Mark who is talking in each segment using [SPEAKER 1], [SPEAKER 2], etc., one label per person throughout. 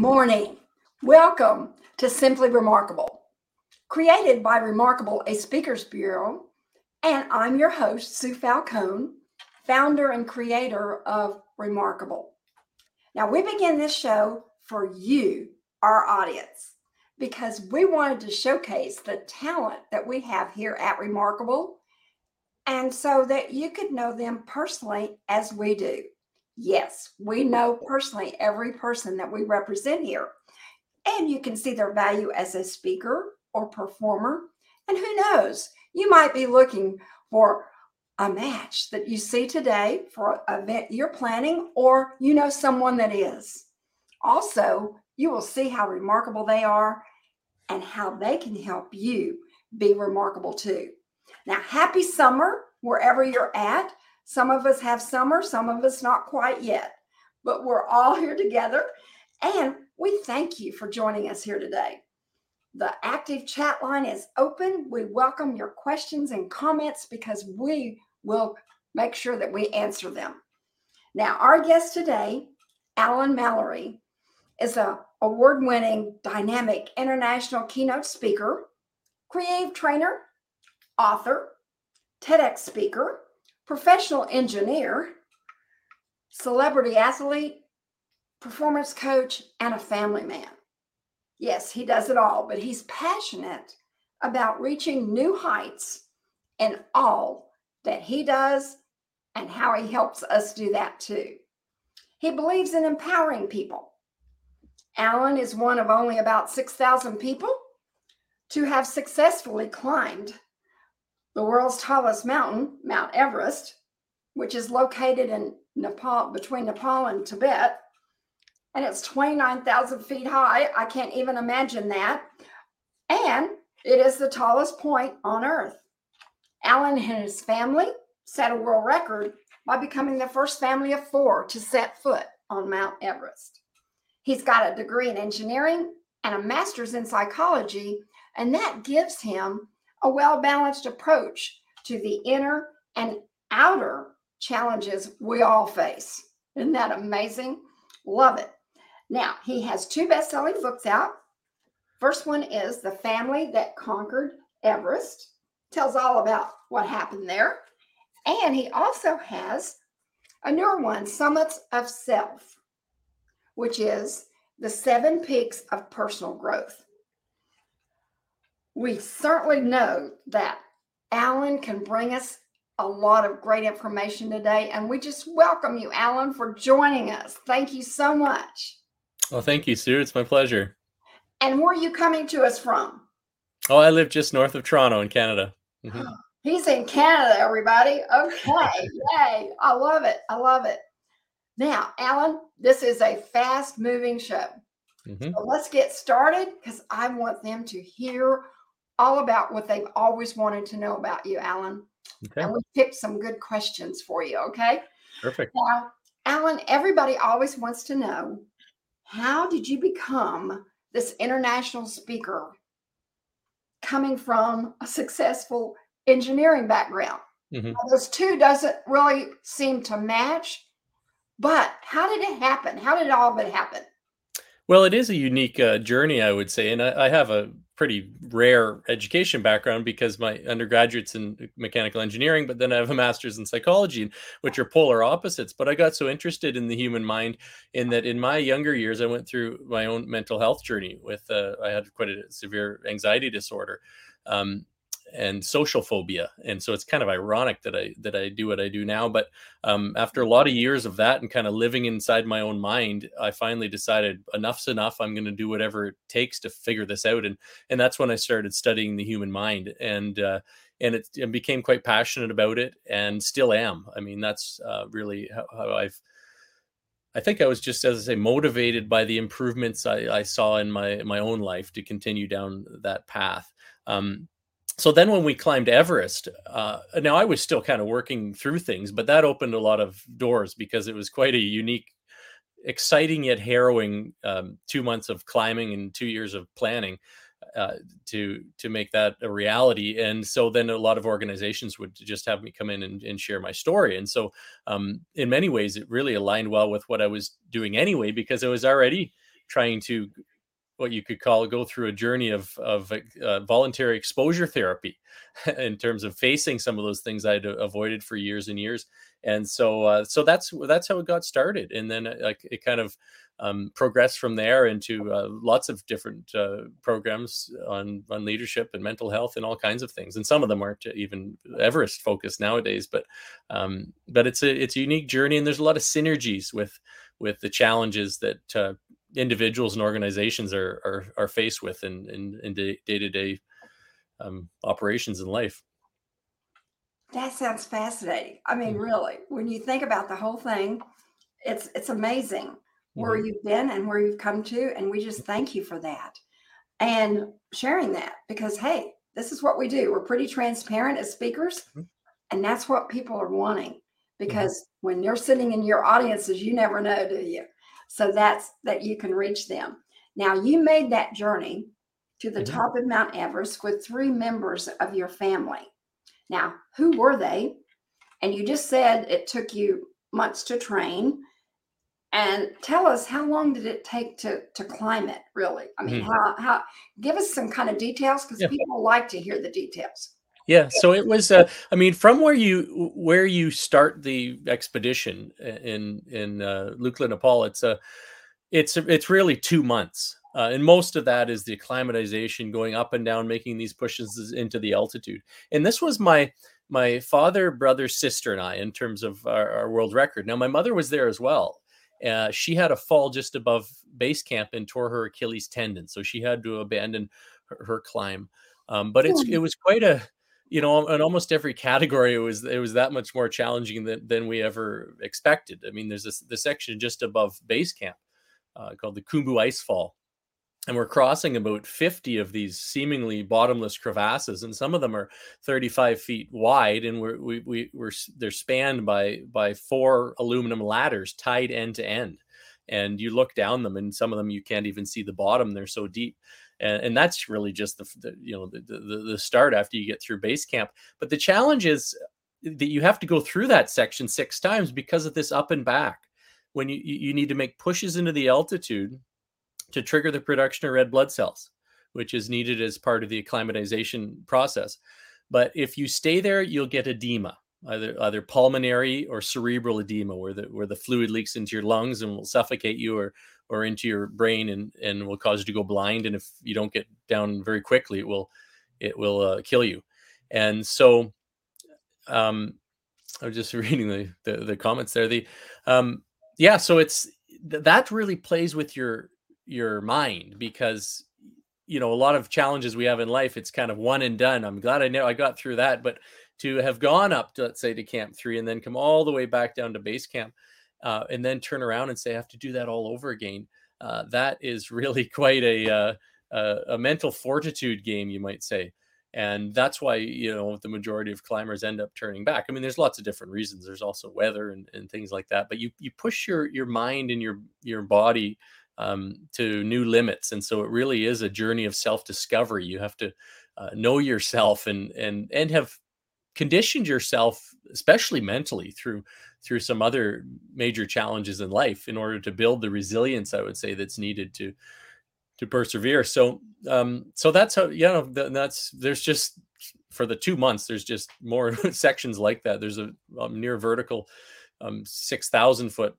[SPEAKER 1] Morning. Welcome to Simply Remarkable, created by Remarkable, a speakers bureau. And I'm your host, Sue Falcone, founder and creator of Remarkable. Now, we begin this show for you, our audience, because we wanted to showcase the talent that we have here at Remarkable, and so that you could know them personally as we do. Yes, we know personally every person that we represent here. And you can see their value as a speaker or performer. And who knows, you might be looking for a match that you see today for an event you're planning, or you know someone that is. Also, you will see how remarkable they are and how they can help you be remarkable too. Now, happy summer wherever you're at. Some of us have summer, some of us not quite yet, but we're all here together. And we thank you for joining us here today. The active chat line is open. We welcome your questions and comments because we will make sure that we answer them. Now, our guest today, Alan Mallory, is a award-winning dynamic international keynote speaker, creative trainer, author, TEDx speaker, professional engineer, celebrity athlete, performance coach, and a family man. Yes, he does it all, but he's passionate about reaching new heights in all that he does and how he helps us do that too. He believes in empowering people. Alan is one of only about 6,000 people to have successfully climbed the world's tallest mountain, Mount Everest, which is located in Nepal, between Nepal and Tibet. And it's 29,000 feet high. I can't even imagine that. And it is the tallest point on Earth. Alan and his family set a world record by becoming the first family of four to set foot on Mount Everest. He's got a degree in engineering and a master's in psychology, and that gives him a well balanced approach to the inner and outer challenges we all face. Isn't that amazing? Love it. Now, he has two best selling books out. First one is The Family That Conquered Everest, tells all about what happened there. And he also has a newer one, Summits of Self, which is the seven peaks of personal growth we certainly know that Alan can bring us a lot of great information today. And we just welcome you, Alan, for joining us. Thank you so much.
[SPEAKER 2] Well, thank you, Sue. It's my pleasure.
[SPEAKER 1] And where are you coming to us from?
[SPEAKER 2] Oh, I live just north of Toronto in Canada.
[SPEAKER 1] Mm-hmm. He's in Canada, everybody. Okay. Yay. I love it. I love it. Now, Alan, this is a fast moving show. Mm-hmm. So let's get started because I want them to hear all about what they've always wanted to know about you, Alan. Okay. And we picked some good questions for you. Okay.
[SPEAKER 2] Perfect.
[SPEAKER 1] Now, Alan, everybody always wants to know how did you become this international speaker coming from a successful engineering background? Mm-hmm. those two doesn't really seem to match, but how did it happen? How did all of it happen?
[SPEAKER 2] Well, it is a unique uh, journey, I would say, and I, I, have a pretty rare education background because my undergraduate's in mechanical engineering, but then I have a master's in psychology, which are polar opposites. But I got so interested in the human mind in that in my younger years, I went through my own mental health journey with, uh, I had quite a severe anxiety disorder. Um, and social phobia and so it's kind of ironic that i that i do what i do now but um, after a lot of years of that and kind of living inside my own mind i finally decided enough's enough i'm going to do whatever it takes to figure this out and and that's when i started studying the human mind and uh, and it became quite passionate about it and still am i mean that's uh, really how, how i've I think I was just, as I say, motivated by the improvements I, I saw in my my own life to continue down that path. Um, so then when we climbed everest uh, now i was still kind of working through things but that opened a lot of doors because it was quite a unique exciting yet harrowing um, two months of climbing and two years of planning uh, to to make that a reality. And so then a lot of organizations would just have me come in and, and share my story. And so um, in many ways it really aligned well with what i was doing anyway because i was already trying to what you could call go through a journey of of uh, voluntary exposure therapy in terms of facing some of those things I'd avoided for years and years. And so uh, so that's that's how it got started, and then uh, like it kind of um, progressed from there into uh, lots of different uh, programs on on leadership and mental health and all kinds of things. And some of them aren't even Everest focused nowadays, but um, but it's a it's a unique journey, and there's a lot of synergies with with the challenges that uh, individuals and organizations are are, are faced with in in, in day to day um, operations in life.
[SPEAKER 1] That sounds fascinating. I mean, mm-hmm. really, when you think about the whole thing, it's it's amazing where mm-hmm. you've been and where you've come to, and we just thank you for that and sharing that because hey, this is what we do. We're pretty transparent as speakers, mm-hmm. and that's what people are wanting. Mm-hmm. Because when you're sitting in your audiences, you never know, do you? So that's that you can reach them. Now you made that journey to the mm-hmm. top of Mount Everest with three members of your family. Now, who were they? And you just said it took you months to train. And tell us how long did it take to to climb it? Really, I mean, mm-hmm. how how give us some kind of details because yeah. people like to hear the details.
[SPEAKER 2] Yeah, so it was. Uh, I mean, from where you where you start the expedition in in uh, Lukla, Nepal, it's a it's it's really two months, uh, and most of that is the acclimatization, going up and down, making these pushes into the altitude. And this was my my father, brother, sister, and I in terms of our, our world record. Now, my mother was there as well. Uh, she had a fall just above base camp and tore her Achilles tendon, so she had to abandon her, her climb. Um, but it's it was quite a you know, in almost every category, it was it was that much more challenging than than we ever expected. I mean, there's this the section just above base camp uh, called the Khumbu Icefall, and we're crossing about 50 of these seemingly bottomless crevasses, and some of them are 35 feet wide, and we're we, we we're they're spanned by by four aluminum ladders tied end to end, and you look down them, and some of them you can't even see the bottom; they're so deep and, and that's really just the, the you know the, the, the start after you get through base camp. But the challenge is that you have to go through that section six times because of this up and back. When you you need to make pushes into the altitude to trigger the production of red blood cells, which is needed as part of the acclimatization process. But if you stay there, you'll get edema, either either pulmonary or cerebral edema, where the where the fluid leaks into your lungs and will suffocate you, or or into your brain and and will cause you to go blind. And if you don't get down very quickly it will it will uh, kill you. And so um i was just reading the, the the, comments there. The um yeah so it's that really plays with your your mind because you know a lot of challenges we have in life it's kind of one and done. I'm glad i know i got through that. But to have gone up to let's say to camp three and then come all the way back down to base camp uh, and then turn around and say I have to do that all over again. Uh, that is really quite a, uh, a, a mental fortitude game, you might say, and that's why you know the majority of climbers end up turning back. I mean, there's lots of different reasons. There's also weather and, and things like that, but you you push your your mind and your your body um, to new limits, and so it really is a journey of self discovery. You have to uh, know yourself and and and have conditioned yourself, especially mentally, through through some other major challenges in life in order to build the resilience i would say that's needed to to persevere. So um so that's how you know that's there's just for the two months there's just more sections like that. There's a, a near vertical um 6000 foot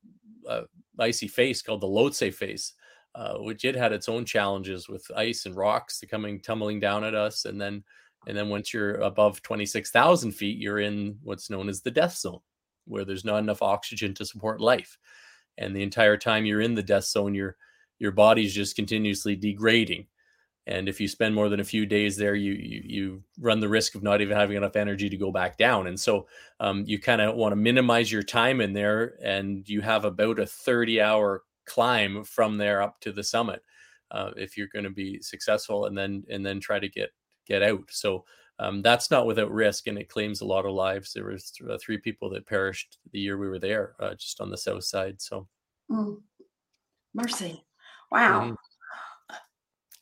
[SPEAKER 2] uh, icy face called the lhotse face uh, which it had its own challenges with ice and rocks coming tumbling down at us. And then and then once you're above 26,000 feet you're in what's known as the death zone where there's not enough oxygen to support life. And the entire time you're in the death zone your your body's just continuously degrading. And if you spend more than a few days there you you, you run the risk of not even having enough energy to go back down. And so um, you kind of want to minimize your time in there and you have about a 30 hour climb from there up to the summit uh, if you're going to be successful and then and then try to get get out. So um, that's not without risk, and it claims a lot of lives. There was th- uh, three people that perished the year we were there, uh, just on the south side. So,
[SPEAKER 1] mm. mercy, wow. Mm-hmm.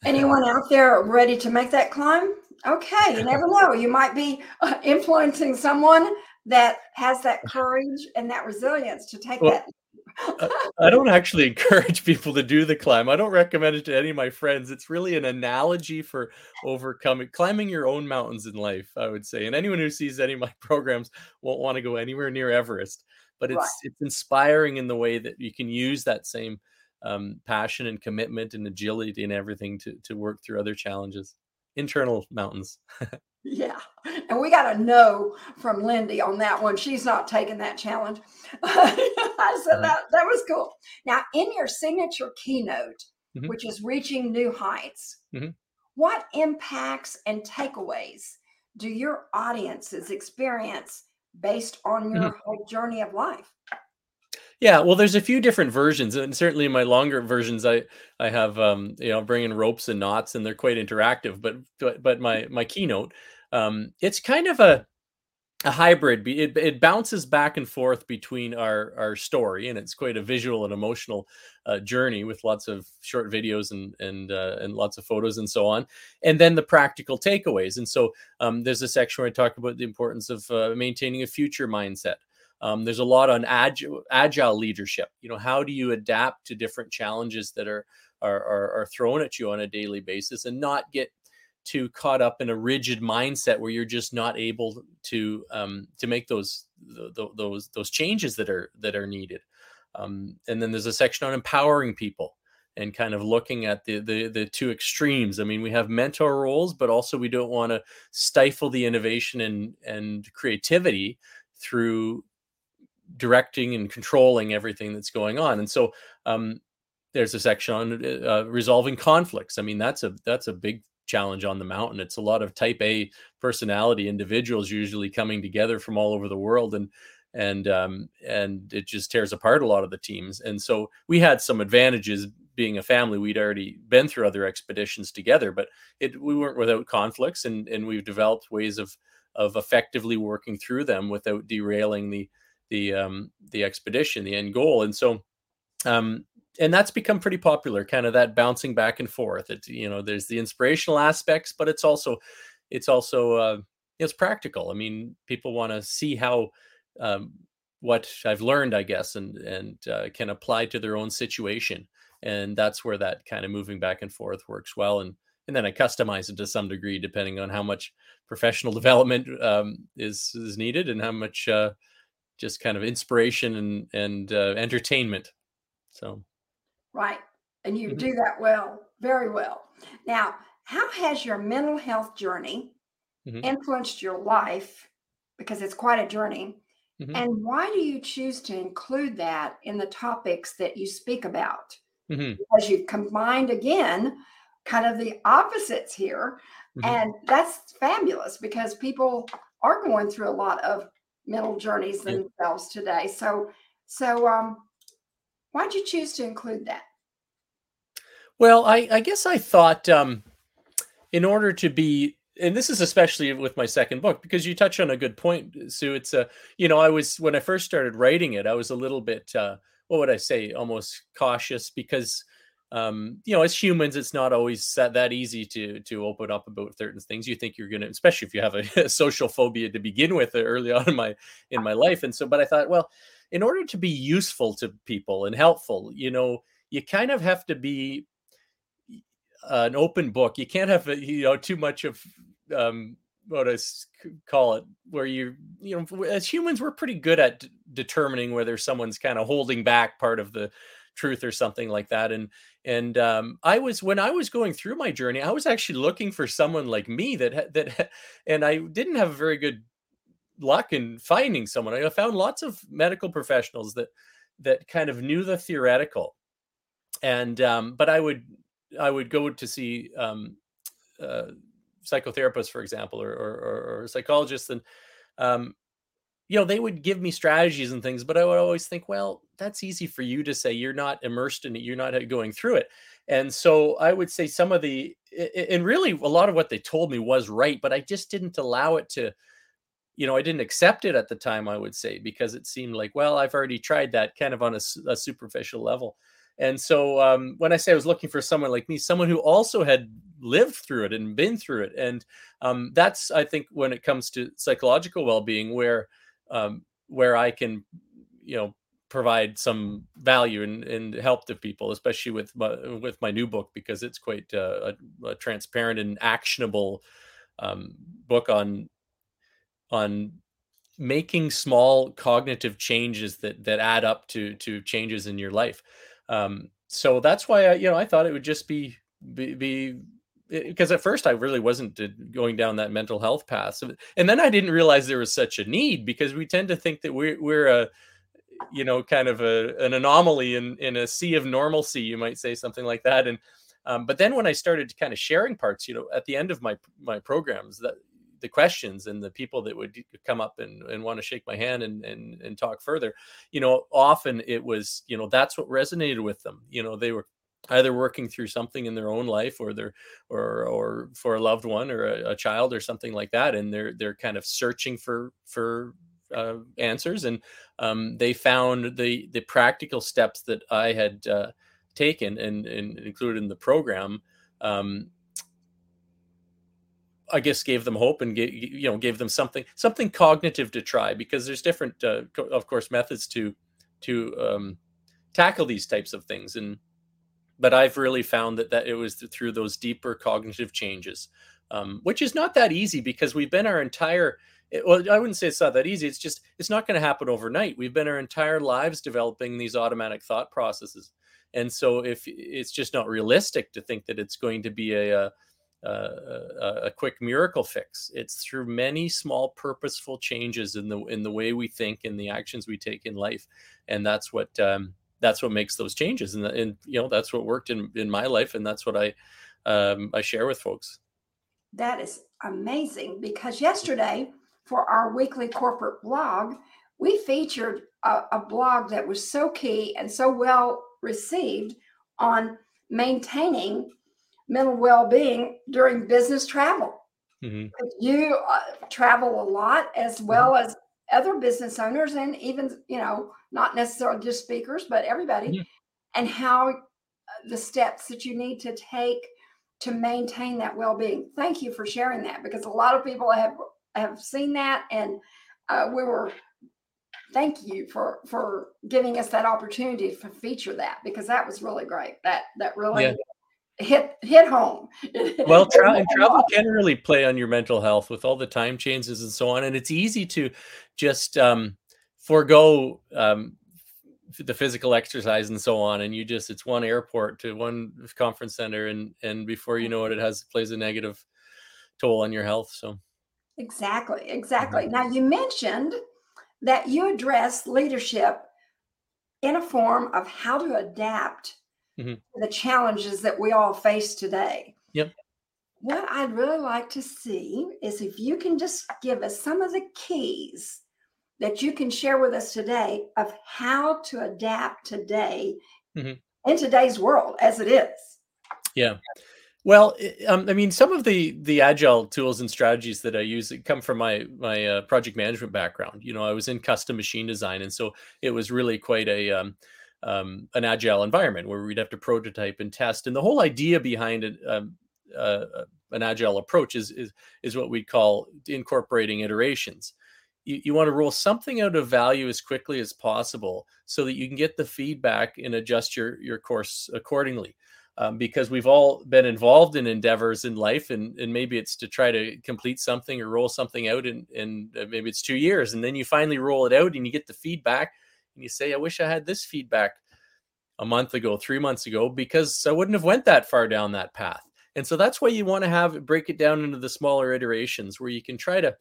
[SPEAKER 1] Anyone out there ready to make that climb? Okay, you never know. You might be uh, influencing someone that has that courage and that resilience to take well, that
[SPEAKER 2] I don't actually encourage people to do the climb. I don't recommend it to any of my friends. It's really an analogy for overcoming climbing your own mountains in life, I would say. And anyone who sees any of my programs won't want to go anywhere near Everest. But it's right. it's inspiring in the way that you can use that same um, passion and commitment and agility and everything to to work through other challenges, internal mountains.
[SPEAKER 1] Yeah. And we got a no from Lindy on that one. She's not taking that challenge. I said that that was cool. Now, in your signature keynote, mm-hmm. which is reaching new heights, mm-hmm. what impacts and takeaways do your audiences experience based on your mm-hmm. journey of life?
[SPEAKER 2] Yeah, well, there's a few different versions, and certainly in my longer versions, I I have um, you know bringing ropes and knots, and they're quite interactive. But but but my my keynote, um, it's kind of a a hybrid. It it bounces back and forth between our our story, and it's quite a visual and emotional uh, journey with lots of short videos and and uh, and lots of photos and so on, and then the practical takeaways. And so um, there's a section where I talk about the importance of uh, maintaining a future mindset. Um, there's a lot on agile, agile leadership. You know, how do you adapt to different challenges that are, are are are thrown at you on a daily basis, and not get too caught up in a rigid mindset where you're just not able to um, to make those those those changes that are that are needed. Um, and then there's a section on empowering people and kind of looking at the, the the two extremes. I mean, we have mentor roles, but also we don't want to stifle the innovation and and creativity through directing and controlling everything that's going on. And so um, there's a section on uh, resolving conflicts. I mean, that's a that's a big challenge on the mountain. It's a lot of type A personality individuals usually coming together from all over the world and and um, and it just tears apart a lot of the teams. And so we had some advantages being a family. We'd already been through other expeditions together, but it we weren't without conflicts and and we've developed ways of of effectively working through them without derailing the the um, the expedition, the end goal, and so um, and that's become pretty popular. Kind of that bouncing back and forth. It's you know there's the inspirational aspects, but it's also it's also uh, it's practical. I mean, people want to see how um, what I've learned, I guess, and and uh, can apply to their own situation, and that's where that kind of moving back and forth works well. And and then I customize it to some degree depending on how much professional development um, is is needed and how much uh, just kind of inspiration and and uh, entertainment. So,
[SPEAKER 1] right, and you mm-hmm. do that well, very well. Now, how has your mental health journey mm-hmm. influenced your life? Because it's quite a journey. Mm-hmm. And why do you choose to include that in the topics that you speak about? Mm-hmm. Because you've combined again kind of the opposites here. Mm-hmm. And that's fabulous because people are going through a lot of mental journeys themselves today. So, so um, why'd you choose to include that?
[SPEAKER 2] Well, I, I guess I thought um, in order to be, and this is especially with my second book because you touch on a good point, Sue. It's a, you know, I was when I first started writing it, I was a little bit, uh, what would I say, almost cautious because um, you know, as humans, it's not always that, that easy to to open up about certain things. You think you're gonna, especially if you have a, a social phobia to begin with uh, early on in my in my life. And so, but I thought, well, in order to be useful to people and helpful, you know, you kind of have to be an open book. You can't have you know too much of um, what I call it, where you you know, as humans, we're pretty good at d- determining whether someone's kind of holding back part of the truth or something like that and and um, i was when i was going through my journey i was actually looking for someone like me that that and i didn't have very good luck in finding someone. I found lots of medical professionals that that kind of knew the theoretical and um, but i would i would go to see um, uh, psychotherapists for example or, or, or psychologists and um, you know, they would give me strategies and things, but I would always think, well, that's easy for you to say. You're not immersed in it. You're not going through it. And so I would say some of the, and really a lot of what they told me was right, but I just didn't allow it to, you know, I didn't accept it at the time, I would say, because it seemed like, well, I've already tried that kind of on a, a superficial level. And so um, when I say I was looking for someone like me, someone who also had lived through it and been through it. And um, that's, I think, when it comes to psychological well being, where um, where I can, you know, provide some value and, and help to people, especially with my, with my new book because it's quite uh, a, a, transparent and actionable um, book on on making small cognitive changes that that add up to to changes in your life. Um, so that's why I you know I thought it would just be be, be because at first I really wasn't going down that mental health path. So, and then I didn't realize there was such a need because we tend to think that we're we're a you know kind of a an anomaly in in a sea of normalcy, you might say something like that. And um, but then when I started kind of sharing parts, you know, at the end of my my programs, that the questions and the people that would come up and, and want to shake my hand and, and and talk further, you know, often it was you know that's what resonated with them. You know, they were either working through something in their own life or their or or for a loved one or a, a child or something like that and they're they're kind of searching for for uh, answers and um, they found the the practical steps that i had uh, taken and, and included in the program um, I guess gave them hope and gave, you know gave them something something cognitive to try because there's different uh, of course methods to to um, tackle these types of things and but I've really found that that it was through those deeper cognitive changes, um, which is not that easy because we've been our entire it, well, I wouldn't say it's not that easy. It's just it's not going to happen overnight. We've been our entire lives developing these automatic thought processes, and so if it's just not realistic to think that it's going to be a, a a, a, quick miracle fix. It's through many small purposeful changes in the in the way we think and the actions we take in life, and that's what um, that's what makes those changes and, and you know that's what worked in in my life and that's what i um, i share with folks
[SPEAKER 1] that is amazing because yesterday for our weekly corporate blog we featured a, a blog that was so key and so well received on maintaining mental well-being during business travel mm-hmm. you uh, travel a lot as well mm-hmm. as other business owners and even you know not necessarily just speakers but everybody mm-hmm. and how uh, the steps that you need to take to maintain that well-being. Thank you for sharing that because a lot of people have have seen that and uh, we were thank you for for giving us that opportunity to feature that because that was really great. That that really yeah hit hit home.
[SPEAKER 2] well, tra- travel can really play on your mental health with all the time changes and so on, and it's easy to just um, forego um, the physical exercise and so on, and you just it's one airport to one conference center, and and before you know it, it has plays a negative toll on your health. So
[SPEAKER 1] exactly, exactly. Mm-hmm. Now you mentioned that you address leadership in a form of how to adapt mm-hmm. the challenges that we all face today.
[SPEAKER 2] Yep.
[SPEAKER 1] What I'd really like to see is if you can just give us some of the keys that you can share with us today of how to adapt today mm-hmm. in today's world as it is.
[SPEAKER 2] Yeah. Well, um, I mean, some of the the agile tools and strategies that I use come from my my uh, project management background. You know, I was in custom machine design, and so it was really quite a um, um, an agile environment where we'd have to prototype and test. And the whole idea behind um, uh, uh, an agile approach is, is is what we call incorporating iterations. You, you want to roll something out of value as quickly as possible so that you can get the feedback and adjust your your course accordingly. Um, because we've all been involved in endeavors in life and, and maybe it's to try to complete something or roll something out and, and uh, maybe it's two years and then you finally roll it out and you get the feedback and you say, I wish I had this feedback a month ago, three months ago, because I wouldn't have went that far down that path. And so that's why you want to have break it down into the smaller iterations where you can try to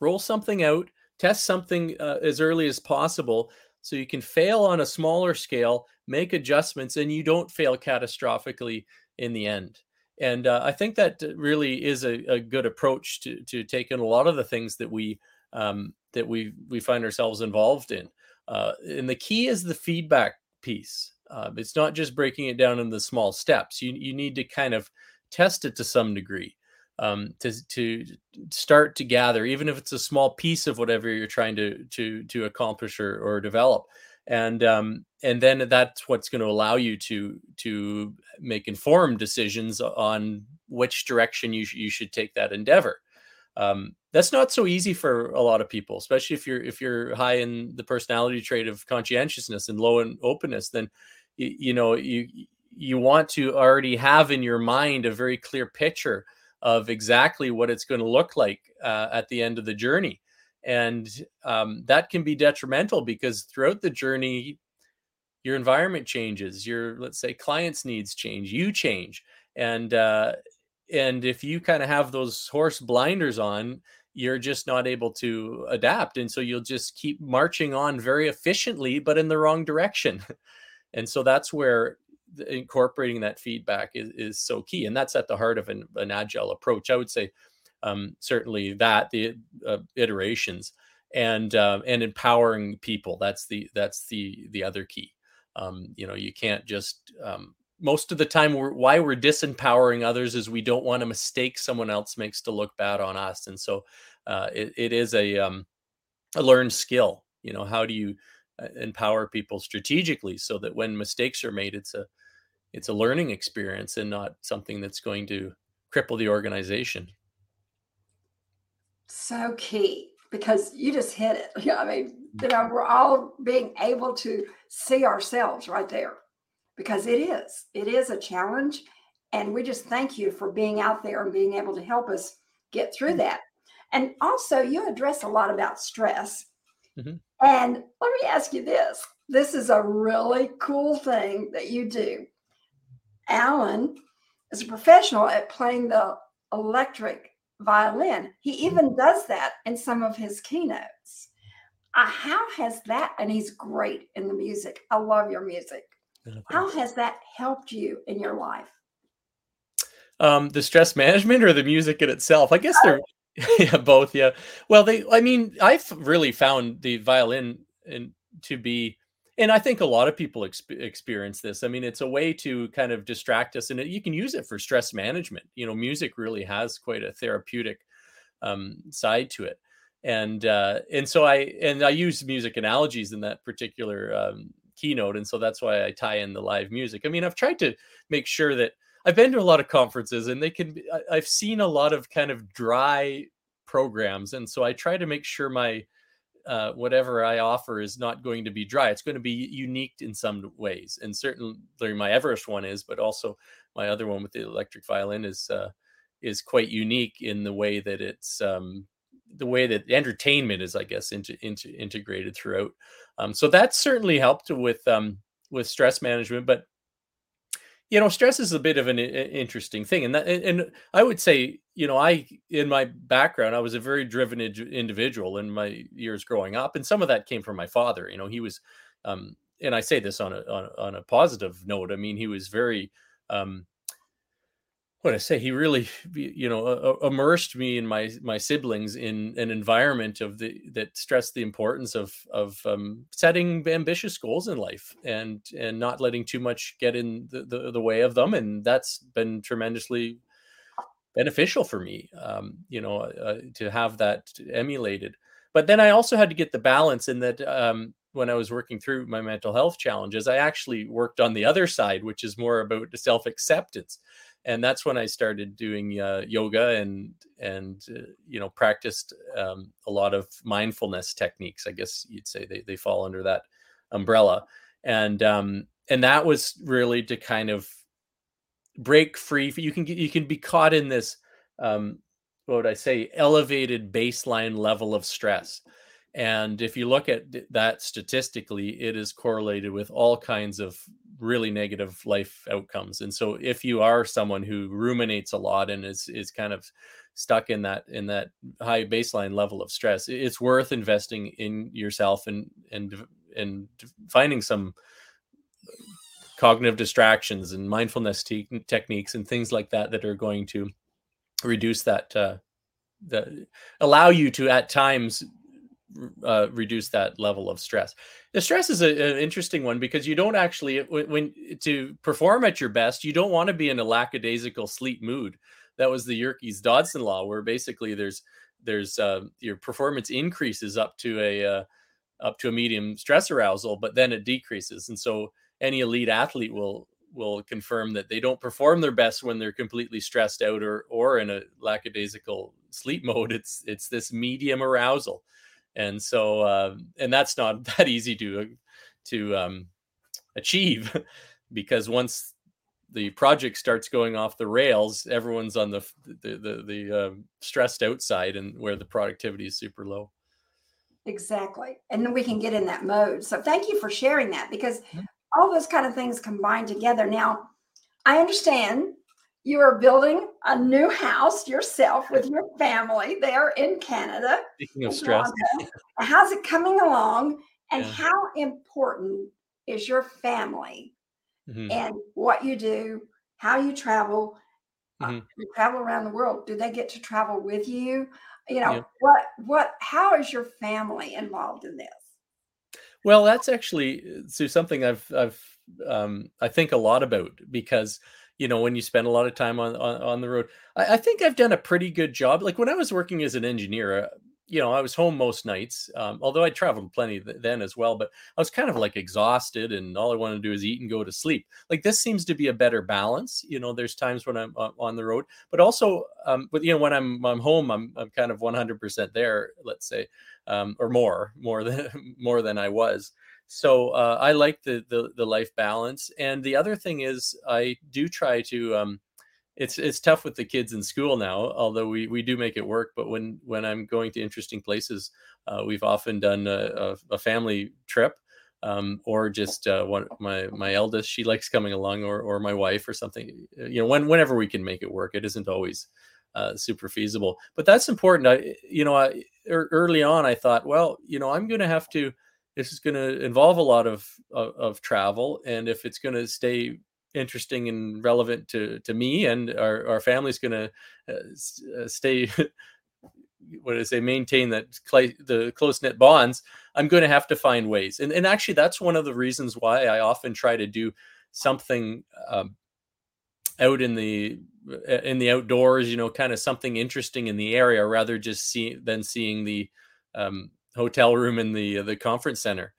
[SPEAKER 2] roll something out, test something uh, as early as possible so you can fail on a smaller scale, make adjustments, and you don't fail catastrophically in the end. And uh, I think that really is a, a, good approach to to take in a lot of the things that we um, that we we find ourselves involved in. Uh, and the key is the feedback piece. Uh, it's not just breaking it down into small steps. You you need to kind of test it to some degree um, to to start to gather, even if it's a small piece of whatever you're trying to to to accomplish or, or develop. And um, and then that's what's going to allow you to to make informed decisions on which direction you sh- you should take that endeavor. Um, that's not so easy for a lot of people especially if you're if you're high in the personality trait of conscientiousness and low in openness then you, you know you you want to already have in your mind a very clear picture of exactly what it's going to look like uh, at the end of the journey. And um, that can be detrimental because throughout the journey your environment changes your let's say clients needs change you change. And uh, and if you kind of have those horse blinders on you're just not able to adapt and so you'll just keep marching on very efficiently but in the wrong direction. And so that's where incorporating that feedback is, is so key and that's at the heart of an, an agile approach i would say um, certainly that the uh, iterations and uh, and empowering people that's the that's the the other key. Um, you know you can't just um, most of the time we're, why we're disempowering others is we don't want a mistake someone else makes to look bad on us. And so uh, it, it is a um, a learned skill you know how do you uh, empower people strategically so that when mistakes are made it's a it's a learning experience and not something that's going to cripple the organization.
[SPEAKER 1] So key because you just hit it. Yeah i mean you know we're all being able to see ourselves right there because it is it is a challenge. And we just thank you for being out there and being able to help us get through mm-hmm. that. And also you address a lot about stress. Mm-hmm. and let me ask you this. This is a really cool thing that you do. Alan is a professional at playing the electric violin. He mm-hmm. even does that in some of his keynotes. Uh, how has that and he's great in the music. I love your music how has that helped you in your life?
[SPEAKER 2] Um, the stress management or the music in itself? I guess they're yeah, both. Yeah. Well, they. I mean, I've really found the violin and to be, and I think a lot of people exp- experience this. I mean, it's a way to kind of distract us, and it, you can use it for stress management. You know, music really has quite a therapeutic um, side to it and uh, and so I and I use music analogies in that particular um, keynote and so that's why i tie in the live music i mean i've tried to make sure that i've been to a lot of conferences and they can be, i've seen a lot of kind of dry programs and so i try to make sure my uh, whatever I offer is not going to be dry. It's going to be unique in some ways, and certainly my Everest one is, but also my other one with the electric violin is uh, is quite unique in the way that it's um, the way that entertainment is, I guess, into, into integrated throughout. Um, so that certainly helped with um, with stress management. But you know, stress is a bit of an interesting thing, and that, and I would say, you know, I in my background, I was a very driven individual in my years growing up, and some of that came from my father. You know, he was, um, and I say this on a on, on a positive note. I mean, he was very um, what I say, he really, you know, uh, immersed me and my my siblings in an environment of the that stressed the importance of of um, setting ambitious goals in life and and not letting too much get in the, the, the way of them, and that's been tremendously beneficial for me, um, you know, uh, to have that emulated. But then I also had to get the balance in that um, when I was working through my mental health challenges, I actually worked on the other side, which is more about self acceptance and that's when I started doing uh, yoga and and uh, you know practiced um, a lot of mindfulness techniques. I guess you'd say they they fall under that umbrella, and um, and that was really to kind of break free. You can you can be caught in this um, what would I say elevated baseline level of stress. And if you look at that statistically, it is correlated with all kinds of really negative life outcomes. And so if you are someone who ruminates a lot and is is kind of stuck in that in that high baseline level of stress, it's worth investing in yourself and and and finding some cognitive distractions and mindfulness te- techniques and things like that that are going to reduce that uh, that allow you to at times uh, reduce that level of stress. The stress is a, an interesting one because you don't actually, when, when, to perform at your best, you don't want to be in a lackadaisical sleep mood. That was the Yerkes Dodson law, where basically there's there's uh, your performance increases up to a uh, up to a medium stress arousal, but then it decreases. And so any elite athlete will will confirm that they don't perform their best when they're completely stressed out or or in a lackadaisical sleep mode. It's it's this medium arousal, and so uh, and that's not that easy to to um, achieve because once the project starts going off the rails, everyone's on the the the, the uh, stressed outside and where the productivity is super low.
[SPEAKER 1] Exactly. And then we can get in that mode. So thank you for sharing that because all those kind of things combined together. Now, I understand you are building a new house yourself with your family there in Canada.
[SPEAKER 2] Speaking of stress,
[SPEAKER 1] how's it coming along? And yeah. how important is your family mm-hmm. and what you do, how you travel? Uh, mm-hmm. Uh, you travel around the world. Do they get to travel with you? you know yeah. what what how is your family involved in this
[SPEAKER 2] well that's actually so something i've i've um, i think a lot about because you know when you spend a lot of time on on, on the road I, I, think i've done a pretty good job like when i was working as an engineer uh, you know, I was home most nights, um, although I traveled plenty th- then as well. But I was kind of like exhausted, and all I wanted to do is eat and go to sleep. Like this seems to be a better balance. You know, there's times when I'm uh, on the road, but also, um, but you know, when I'm I'm home, I'm I'm kind of 100% there. Let's say, um, or more, more than more than I was. So uh, I like the, the the life balance. And the other thing is, I do try to um, it's it's tough with the kids in school now although we we do make it work but when when i'm going to interesting places uh, we've often done a, a, family trip um, or just uh, one my my eldest she likes coming along or or my wife or something uh, you know when whenever we can make it work it isn't always uh, super feasible but that's important i you know I, early on i thought well you know i'm going to have to this is going to involve a lot of, of, of travel and if it's going to stay interesting and relevant to to me and our, our family's going to uh, uh, stay what I say maintain that cl- the close knit bonds i'm going to have to find ways. And, and actually that's one of the reasons why i often try to do something um, out in the uh, in the outdoors you know kind of something interesting in the area rather just see than seeing the um, hotel room in the the conference center.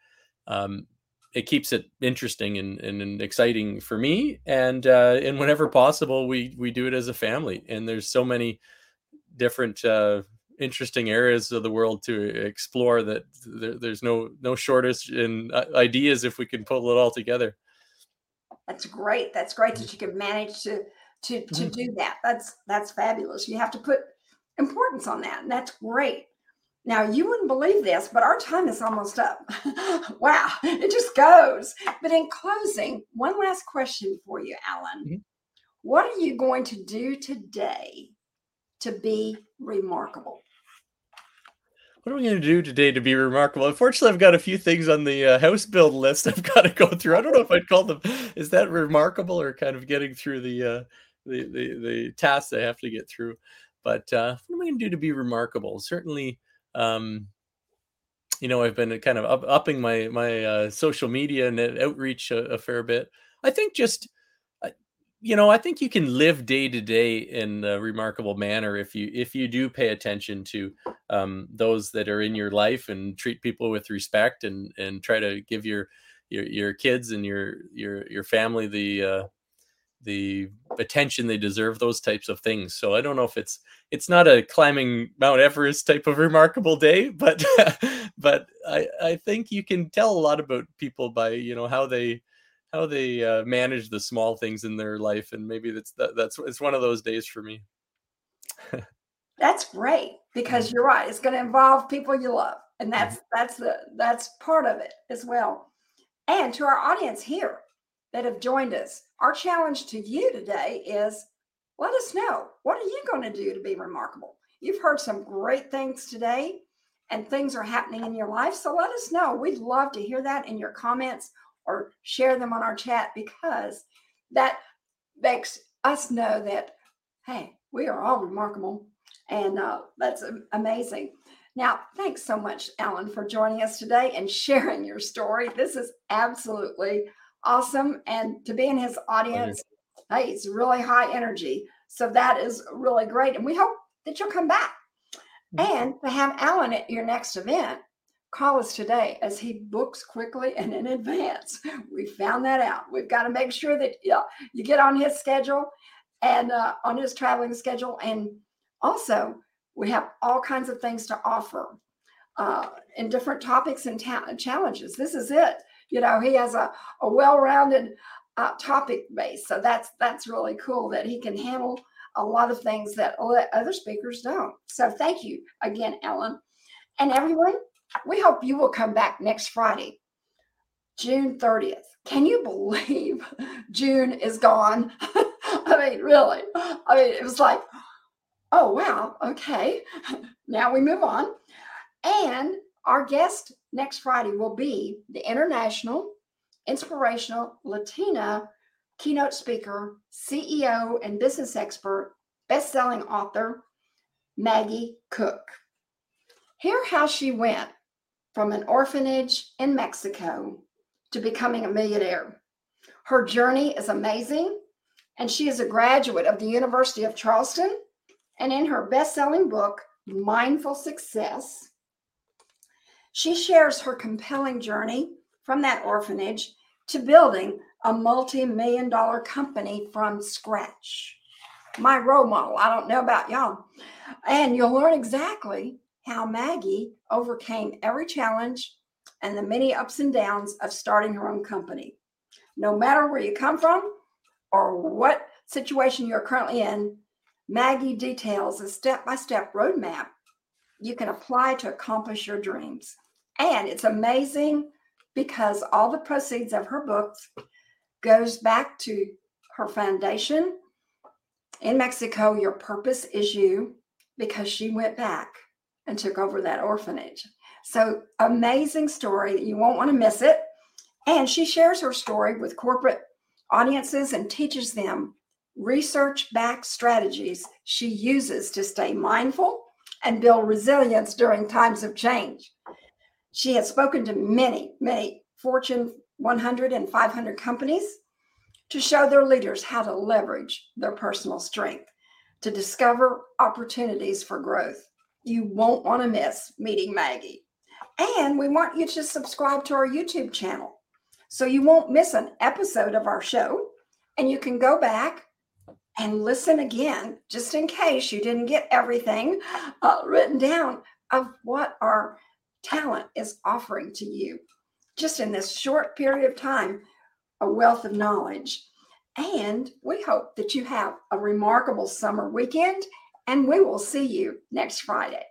[SPEAKER 2] Um, it keeps it interesting and, and, and exciting for me and uh, and whenever possible we we do it as a family and there's so many different uh, interesting areas of the world to explore that there, there's no no shortage in uh, ideas if we can pull it all together.
[SPEAKER 1] That's great. That's great that you can manage to to to mm-hmm. do that. That's that's fabulous. You have to put importance on that and that's great now, you wouldn't believe this, but our time is almost up. wow, it just goes. But in closing, one last question for you, Alan. Mm-hmm. What are you going to do today to be remarkable?
[SPEAKER 2] What are we going to do today to be remarkable? Unfortunately, I've got a few things on the uh, house build list I've got to go through. I don't know if I'd call them. Is that remarkable or kind of getting through the uh, the, the the tasks I have to get through? But uh, what am I going to do to be remarkable? Certainly, um, you know, I've been kind of up, upping my my uh, social media and outreach a, a, fair bit. I think just, uh, you know, I think you can live day to day in a remarkable manner if you if you do pay attention to um, those that are in your life and treat people with respect and and try to give your your your kids and your your your family the uh, the attention they deserve those types of things so i don't know if it's it's not a climbing mount everest type of remarkable day but but i i think you can tell a lot about people by you know how they how they uh, manage the small things in their life and maybe that's that, that's it's one of those days for me
[SPEAKER 1] that's great because mm-hmm. you're right it's going to involve people you love and that's mm-hmm. that's the that's part of it as well and to our audience here that have joined us. Our challenge to you today is let us know what are you going to do to be remarkable? You've heard some great things today and things are happening in your life. So let us know. We'd love to hear that in your comments or share them on our chat because that makes us know that, hey, we are all remarkable. And uh, that's amazing. Now, thanks so much, Alan, for joining us today and sharing your story. This is absolutely awesome. And to be in his audience, hey, it's really high energy. So that is really great. And we hope that you'll come back. Mm-hmm. And to have Alan at your next event, call us today as he books quickly and in advance. We found that out. We've got to make sure that yeah, you get on his schedule and uh, on his traveling schedule. And also, we have all kinds of things to offer uh, in different topics and ta- challenges. This is it. You know, he has a, a well-rounded uh, topic base, so that's that's really cool that he can handle a lot of things that other speakers don't. So thank you again, Alan, and everyone. We hope you will come back next Friday, June 30th. Can you believe June is gone? I mean, really. I mean, it was like, oh wow, okay. Now we move on. And our guest next Friday will be the international inspirational Latina keynote speaker, CEO, and business expert, best-selling author, Maggie Cook. Hear how she went from an orphanage in Mexico to becoming a millionaire. Her journey is amazing, and she is a graduate of the University of Charleston. And in her best-selling book, Mindful Success, she shares her compelling journey from that orphanage to building a multi million dollar company from scratch. My role model. I don't know about y'all. And you'll learn exactly how Maggie overcame every challenge and the many ups and downs of starting her own company. No matter where you come from or what situation you're currently in, Maggie details a step by step roadmap you can apply to accomplish your dreams. And it's amazing because all the proceeds of her books goes back to her foundation in Mexico. Your purpose is you because she went back and took over that orphanage. So amazing story. You won't want to miss it. And she shares her story with corporate audiences and teaches them research backed strategies she uses to stay mindful and build resilience during times of change. She has spoken to many, many Fortune 100 and 500 companies to show their leaders how to leverage their personal strength to discover opportunities for growth. You won't want to miss meeting Maggie. And we want you to subscribe to our YouTube channel so you won't miss an episode of our show. And you can go back and listen again, just in case you didn't get everything uh, written down of what our talent is offering to you just in this short period of time a wealth of knowledge. And we hope that you have a remarkable summer weekend, and we will see you next Friday.